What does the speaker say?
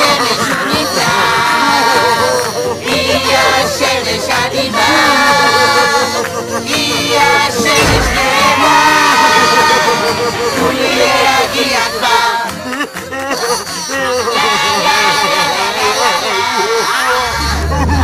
Santa